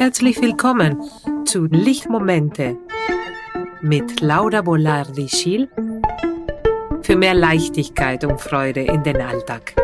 Herzlich willkommen zu Lichtmomente mit Laura Bolardi-Schiel für mehr Leichtigkeit und Freude in den Alltag.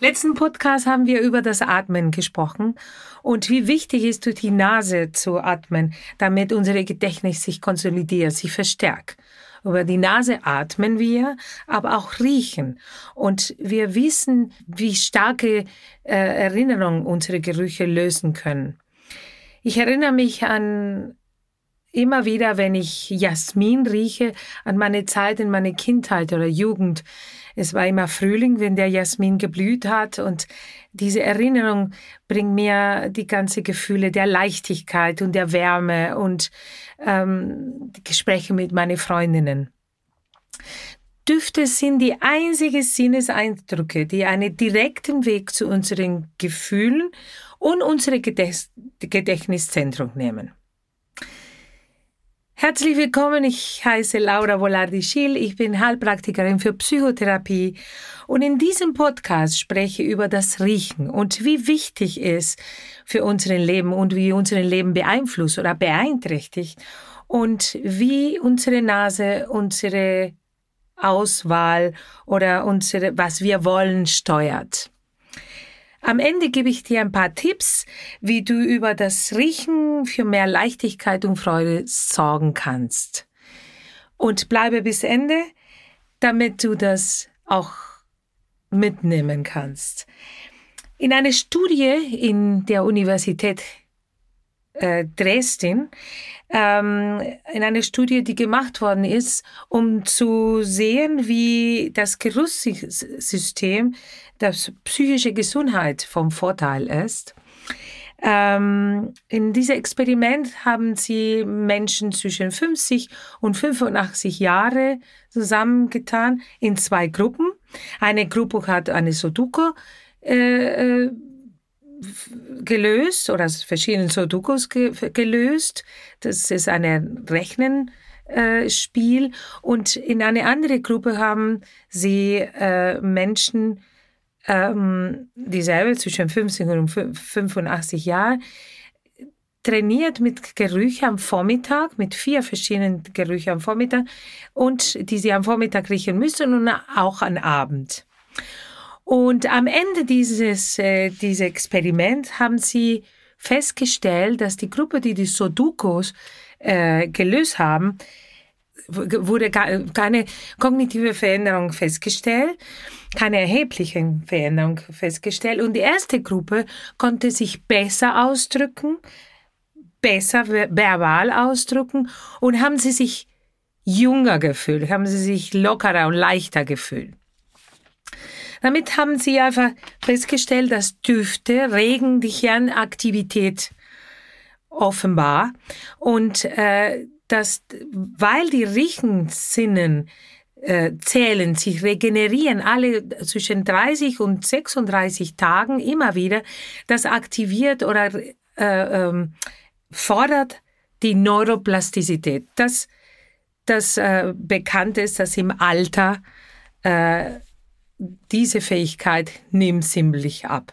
Letzten Podcast haben wir über das Atmen gesprochen und wie wichtig ist durch die Nase zu atmen, damit unser Gedächtnis sich konsolidiert, sich verstärkt. Über die Nase atmen wir, aber auch riechen. Und wir wissen, wie starke äh, Erinnerungen unsere Gerüche lösen können. Ich erinnere mich an immer wieder, wenn ich Jasmin rieche, an meine Zeit in meiner Kindheit oder Jugend. Es war immer Frühling, wenn der Jasmin geblüht hat und diese Erinnerung bringt mir die ganze Gefühle der Leichtigkeit und der Wärme und ähm, die Gespräche mit meinen Freundinnen. Düfte sind die einzigen Sinneseindrücke, die einen direkten Weg zu unseren Gefühlen und unserem Gedächtniszentrum nehmen. Herzlich willkommen, ich heiße Laura Volardi-Schiel, ich bin Heilpraktikerin für Psychotherapie und in diesem Podcast spreche ich über das Riechen und wie wichtig es für unser Leben und wie unser Leben beeinflusst oder beeinträchtigt und wie unsere Nase unsere Auswahl oder unsere, was wir wollen, steuert. Am Ende gebe ich dir ein paar Tipps, wie du über das Riechen für mehr Leichtigkeit und Freude sorgen kannst. Und bleibe bis Ende, damit du das auch mitnehmen kannst. In einer Studie in der Universität äh, Dresden, ähm, in einer Studie, die gemacht worden ist, um zu sehen, wie das Geruchssystem dass psychische Gesundheit vom Vorteil ist. Ähm, in diesem Experiment haben sie Menschen zwischen 50 und 85 Jahre zusammengetan in zwei Gruppen. Eine Gruppe hat eine Sudoku äh, äh gelöst oder verschiedene Sudokus ge gelöst. Das ist ein Rechnenspiel. Äh, und in eine andere Gruppe haben sie äh, Menschen ähm, dieselbe zwischen 50 und 85 Jahren, trainiert mit Gerüchen am Vormittag, mit vier verschiedenen Gerüchen am Vormittag und die sie am Vormittag riechen müssen und auch am Abend. Und am Ende dieses, äh, dieses Experiment haben sie festgestellt, dass die Gruppe, die die Sudokus äh, gelöst haben, wurde keine kognitive Veränderung festgestellt, keine erhebliche Veränderung festgestellt. Und die erste Gruppe konnte sich besser ausdrücken, besser verbal ausdrücken und haben sie sich jünger gefühlt, haben sie sich lockerer und leichter gefühlt. Damit haben sie einfach festgestellt, dass Düfte regen die Hirnaktivität offenbar und äh, dass, weil die Riechensinnen äh, zählen, sich regenerieren alle zwischen 30 und 36 Tagen immer wieder, das aktiviert oder äh, ähm, fordert die Neuroplastizität. Das, das äh, bekannt ist, dass im Alter äh, diese Fähigkeit nimmt ziemlich ab.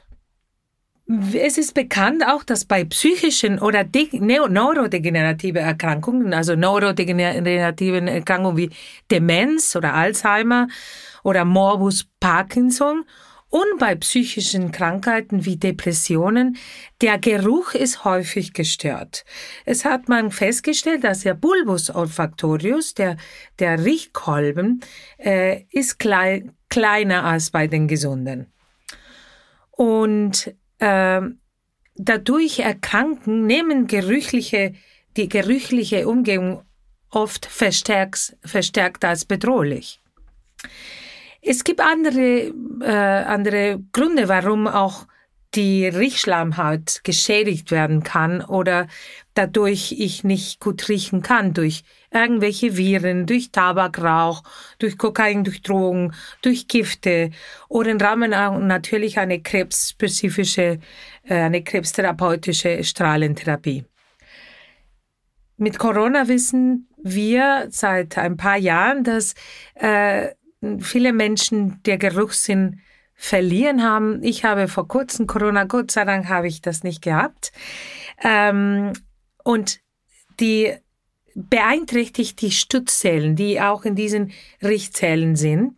Es ist bekannt auch, dass bei psychischen oder neurodegenerativen Erkrankungen, also neurodegenerativen Erkrankungen wie Demenz oder Alzheimer oder Morbus Parkinson und bei psychischen Krankheiten wie Depressionen, der Geruch ist häufig gestört. Es hat man festgestellt, dass der Bulbus olfactorius, der, der Riechkolben, äh, ist klein, kleiner als bei den Gesunden. Und äh, dadurch erkranken, nehmen gerüchliche, die gerüchliche Umgebung oft verstärkt, verstärkt als bedrohlich. Es gibt andere, äh, andere Gründe, warum auch die Riechschleimhaut geschädigt werden kann oder dadurch ich nicht gut riechen kann durch irgendwelche Viren, durch Tabakrauch, durch Kokain, durch Drogen, durch Gifte oder im Rahmen natürlich eine krebsspezifische, äh, eine krebstherapeutische Strahlentherapie. Mit Corona wissen wir seit ein paar Jahren, dass äh, viele Menschen der Geruchssinn verlieren haben. Ich habe vor kurzem Corona, Gott sei Dank habe ich das nicht gehabt. Ähm, und die beeinträchtigt die Stützzellen, die auch in diesen Richtzellen sind.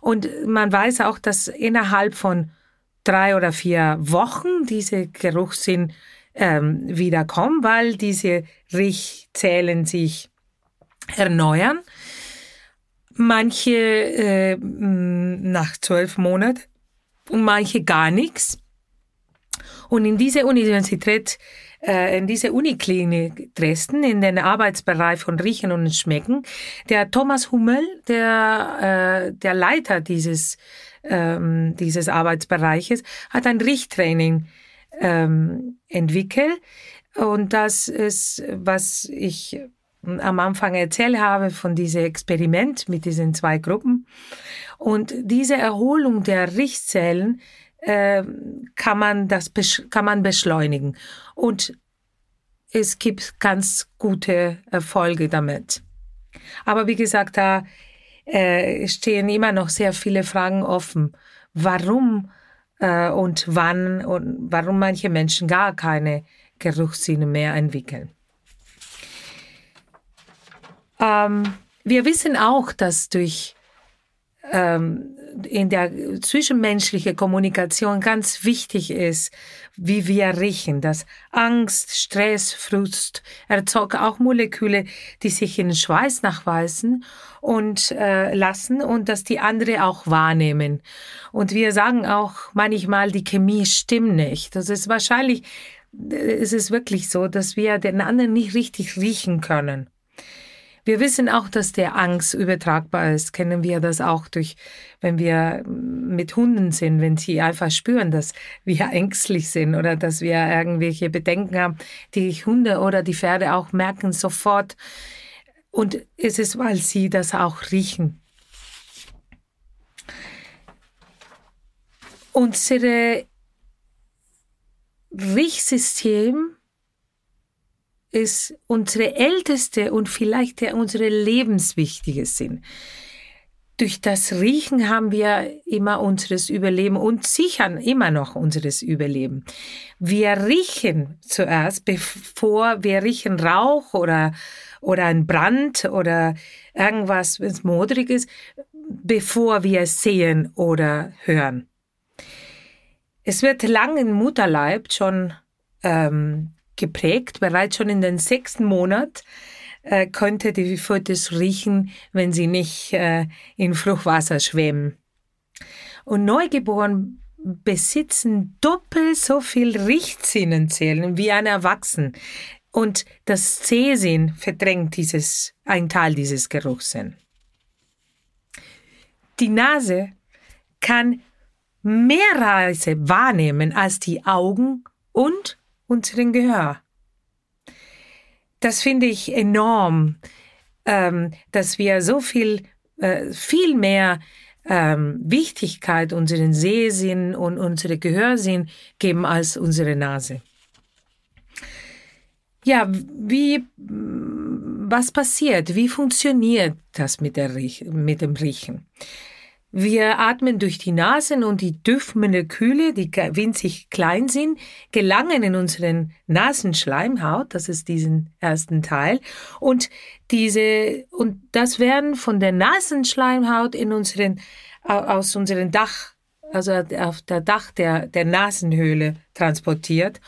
Und man weiß auch, dass innerhalb von drei oder vier Wochen diese Geruchssinn ähm, wiederkommen, weil diese Richtzellen sich erneuern. Manche äh, nach zwölf Monaten und manche gar nichts. Und in dieser Universität, äh, in dieser Uniklinik Dresden, in den Arbeitsbereich von Riechen und Schmecken, der Thomas Hummel, der, äh, der Leiter dieses, ähm, dieses Arbeitsbereiches, hat ein Riechtraining ähm, entwickelt. Und das ist, was ich am Anfang erzählt habe von diesem Experiment mit diesen zwei Gruppen. Und diese Erholung der Riechzellen äh, kann man das kann man beschleunigen und es gibt ganz gute Erfolge damit. Aber wie gesagt, da äh, stehen immer noch sehr viele Fragen offen. Warum äh, und wann und warum manche Menschen gar keine Geruchssinne mehr entwickeln. Ähm, wir wissen auch, dass durch ähm, in der zwischenmenschlichen Kommunikation ganz wichtig ist, wie wir riechen, dass Angst, Stress, Frust erzeugt auch Moleküle, die sich in Schweiß nachweisen und äh, lassen und dass die andere auch wahrnehmen. Und wir sagen auch manchmal, die Chemie stimmt nicht. Das ist wahrscheinlich, äh, es ist wirklich so, dass wir den anderen nicht richtig riechen können. Wir wissen auch, dass der Angst übertragbar ist. Kennen wir das auch durch, wenn wir mit Hunden sind, wenn sie einfach spüren, dass wir ängstlich sind oder dass wir irgendwelche Bedenken haben. Die Hunde oder die Pferde auch merken sofort. Und es ist, weil sie das auch riechen. Unsere Riechsystem ist unsere älteste und vielleicht unsere lebenswichtige Sinn. Durch das Riechen haben wir immer unseres Überleben und sichern immer noch unseres Überleben. Wir riechen zuerst, bevor wir riechen Rauch oder, oder ein Brand oder irgendwas, wenn es modrig ist, bevor wir sehen oder hören. Es wird lang im Mutterleib schon ähm, geprägt. Bereits schon in den sechsten Monat äh, könnte die Fötus riechen, wenn sie nicht äh, in Fruchtwasser schwimmen. Und Neugeborene besitzen doppelt so viel Riechsinnenzellen wie ein Erwachsener. Und das Sehsinn verdrängt dieses, ein Teil dieses Geruchssinn. Die Nase kann mehr Reise wahrnehmen als die Augen und unseren Gehör. Das finde ich enorm, ähm, dass wir so viel, äh, viel mehr ähm, Wichtigkeit unseren Sehsinn und unsere Gehörsinn geben als unsere Nase. Ja, wie, was passiert? Wie funktioniert das mit, der, mit dem Riechen? Wir atmen durch die Nasen und die Duftmoleküle, die winzig klein sind, gelangen in unseren Nasenschleimhaut, das ist diesen ersten Teil, und diese, und das werden von der Nasenschleimhaut in unseren, aus unserem Dach, also auf der Dach der, der Nasenhöhle transportiert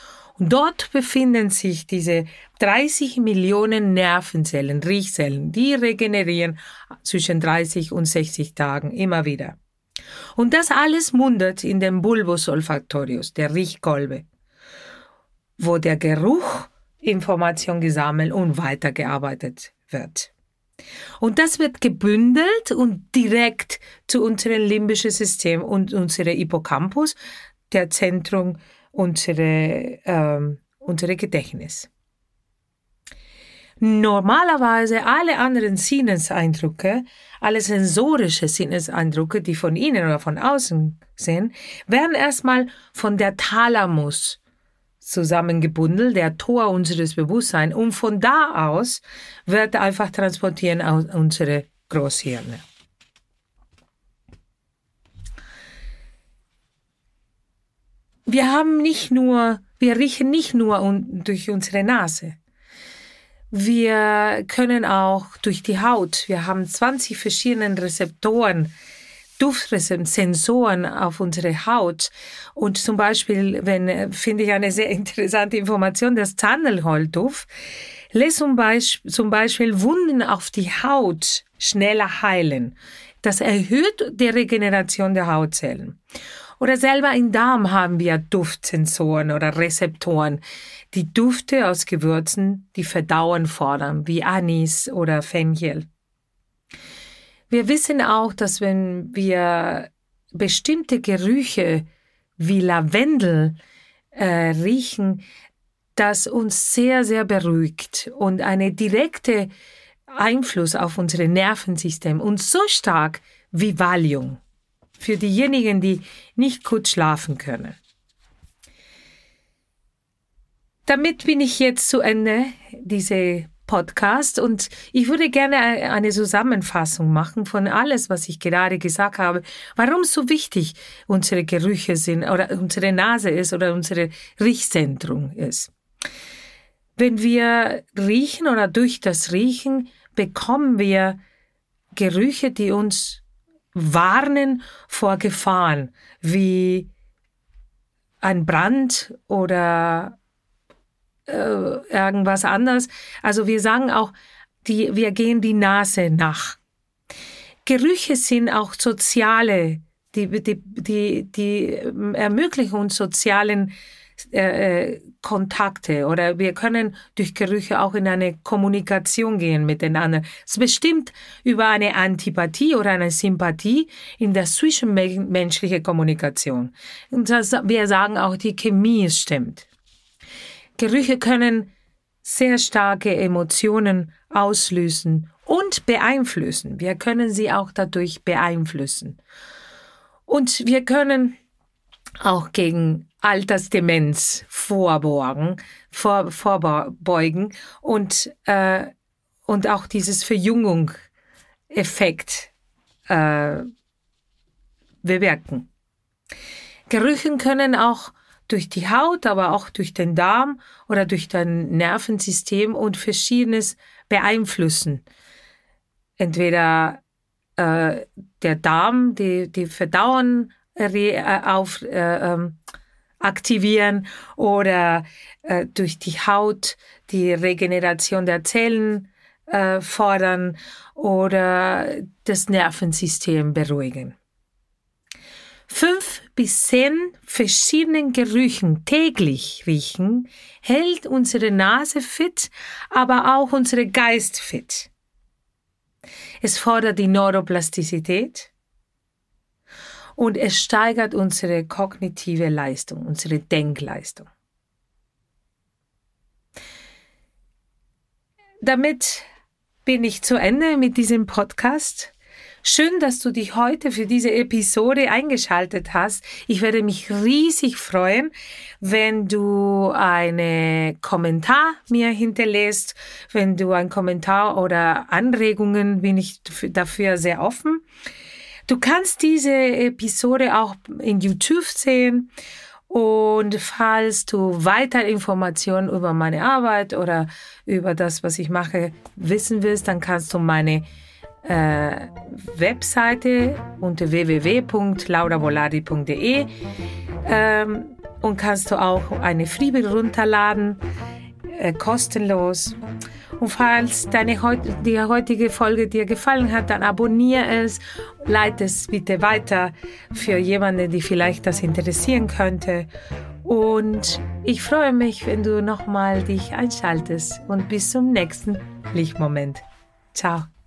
Dort befinden sich diese 30 Millionen Nervenzellen, Riechzellen, die regenerieren zwischen 30 und 60 Tagen immer wieder. Und das alles mundet in dem Bulbus olfactorius, der Riechkolbe, wo der Geruch Information gesammelt und weitergearbeitet wird. Und das wird gebündelt und direkt zu unserem limbischen System und unserem Hippocampus, der Zentrum unsere, ähm, unsere Gedächtnis. Normalerweise alle anderen Sinneseindrücke, alle sensorische Sinneseindrücke, die von innen oder von außen sind, werden erstmal von der Thalamus zusammengebunden, der Tor unseres Bewusstseins, und von da aus wird einfach transportieren unsere Großhirne. Wir haben nicht nur, wir riechen nicht nur un durch unsere Nase. Wir können auch durch die Haut. Wir haben 20 verschiedene Rezeptoren, Duftsensoren auf unsere Haut. Und zum Beispiel, wenn, finde ich eine sehr interessante Information, das Zandelholduft lässt zum Beispiel, zum Beispiel Wunden auf die Haut schneller heilen. Das erhöht die Regeneration der Hautzellen. Oder selber im Darm haben wir Duftsensoren oder Rezeptoren, die Dufte aus Gewürzen, die Verdauen fordern, wie Anis oder Fenchel. Wir wissen auch, dass wenn wir bestimmte Gerüche wie Lavendel äh, riechen, das uns sehr, sehr beruhigt und eine direkte Einfluss auf unser Nervensystem und so stark wie Valium für diejenigen, die nicht gut schlafen können. Damit bin ich jetzt zu Ende, diese Podcast, und ich würde gerne eine Zusammenfassung machen von alles, was ich gerade gesagt habe, warum so wichtig unsere Gerüche sind oder unsere Nase ist oder unsere Riechzentrum ist. Wenn wir riechen oder durch das Riechen bekommen wir Gerüche, die uns warnen vor Gefahren, wie ein Brand oder äh, irgendwas anderes. Also wir sagen auch, die, wir gehen die Nase nach. Gerüche sind auch soziale, die, die, die, die ermöglichen uns sozialen äh, äh, Kontakte oder wir können durch Gerüche auch in eine Kommunikation gehen mit den anderen. Es bestimmt über eine Antipathie oder eine Sympathie in der zwischenmenschlichen Kommunikation. Und das, wir sagen auch, die Chemie stimmt. Gerüche können sehr starke Emotionen auslösen und beeinflussen. Wir können sie auch dadurch beeinflussen. Und wir können auch gegen Altersdemenz vorbeugen, vor, vorbeugen und, äh, und auch dieses Verjüngung-Effekt äh, bewirken. Gerüchen können auch durch die Haut, aber auch durch den Darm oder durch dein Nervensystem und verschiedenes beeinflussen. Entweder äh, der Darm, die, die Verdauung äh, auf, äh, ähm, aktivieren oder äh, durch die Haut die Regeneration der Zellen äh, fordern oder das Nervensystem beruhigen. Fünf bis zehn verschiedenen Gerüchen täglich riechen hält unsere Nase fit, aber auch unsere Geist fit. Es fordert die Neuroplastizität, und es steigert unsere kognitive Leistung, unsere Denkleistung. Damit bin ich zu Ende mit diesem Podcast. Schön, dass du dich heute für diese Episode eingeschaltet hast. Ich werde mich riesig freuen, wenn du einen Kommentar mir hinterlässt. Wenn du einen Kommentar oder Anregungen, bin ich dafür sehr offen. Du kannst diese Episode auch in YouTube sehen. Und falls du weitere Informationen über meine Arbeit oder über das, was ich mache, wissen willst, dann kannst du meine äh, Webseite unter www.lauravoladi.de ähm, und kannst du auch eine Freebie runterladen, äh, kostenlos. Und falls deine die heutige Folge dir gefallen hat, dann abonniere es, leite es bitte weiter für jemanden, die vielleicht das interessieren könnte. Und ich freue mich, wenn du nochmal dich einschaltest und bis zum nächsten Lichtmoment. Ciao.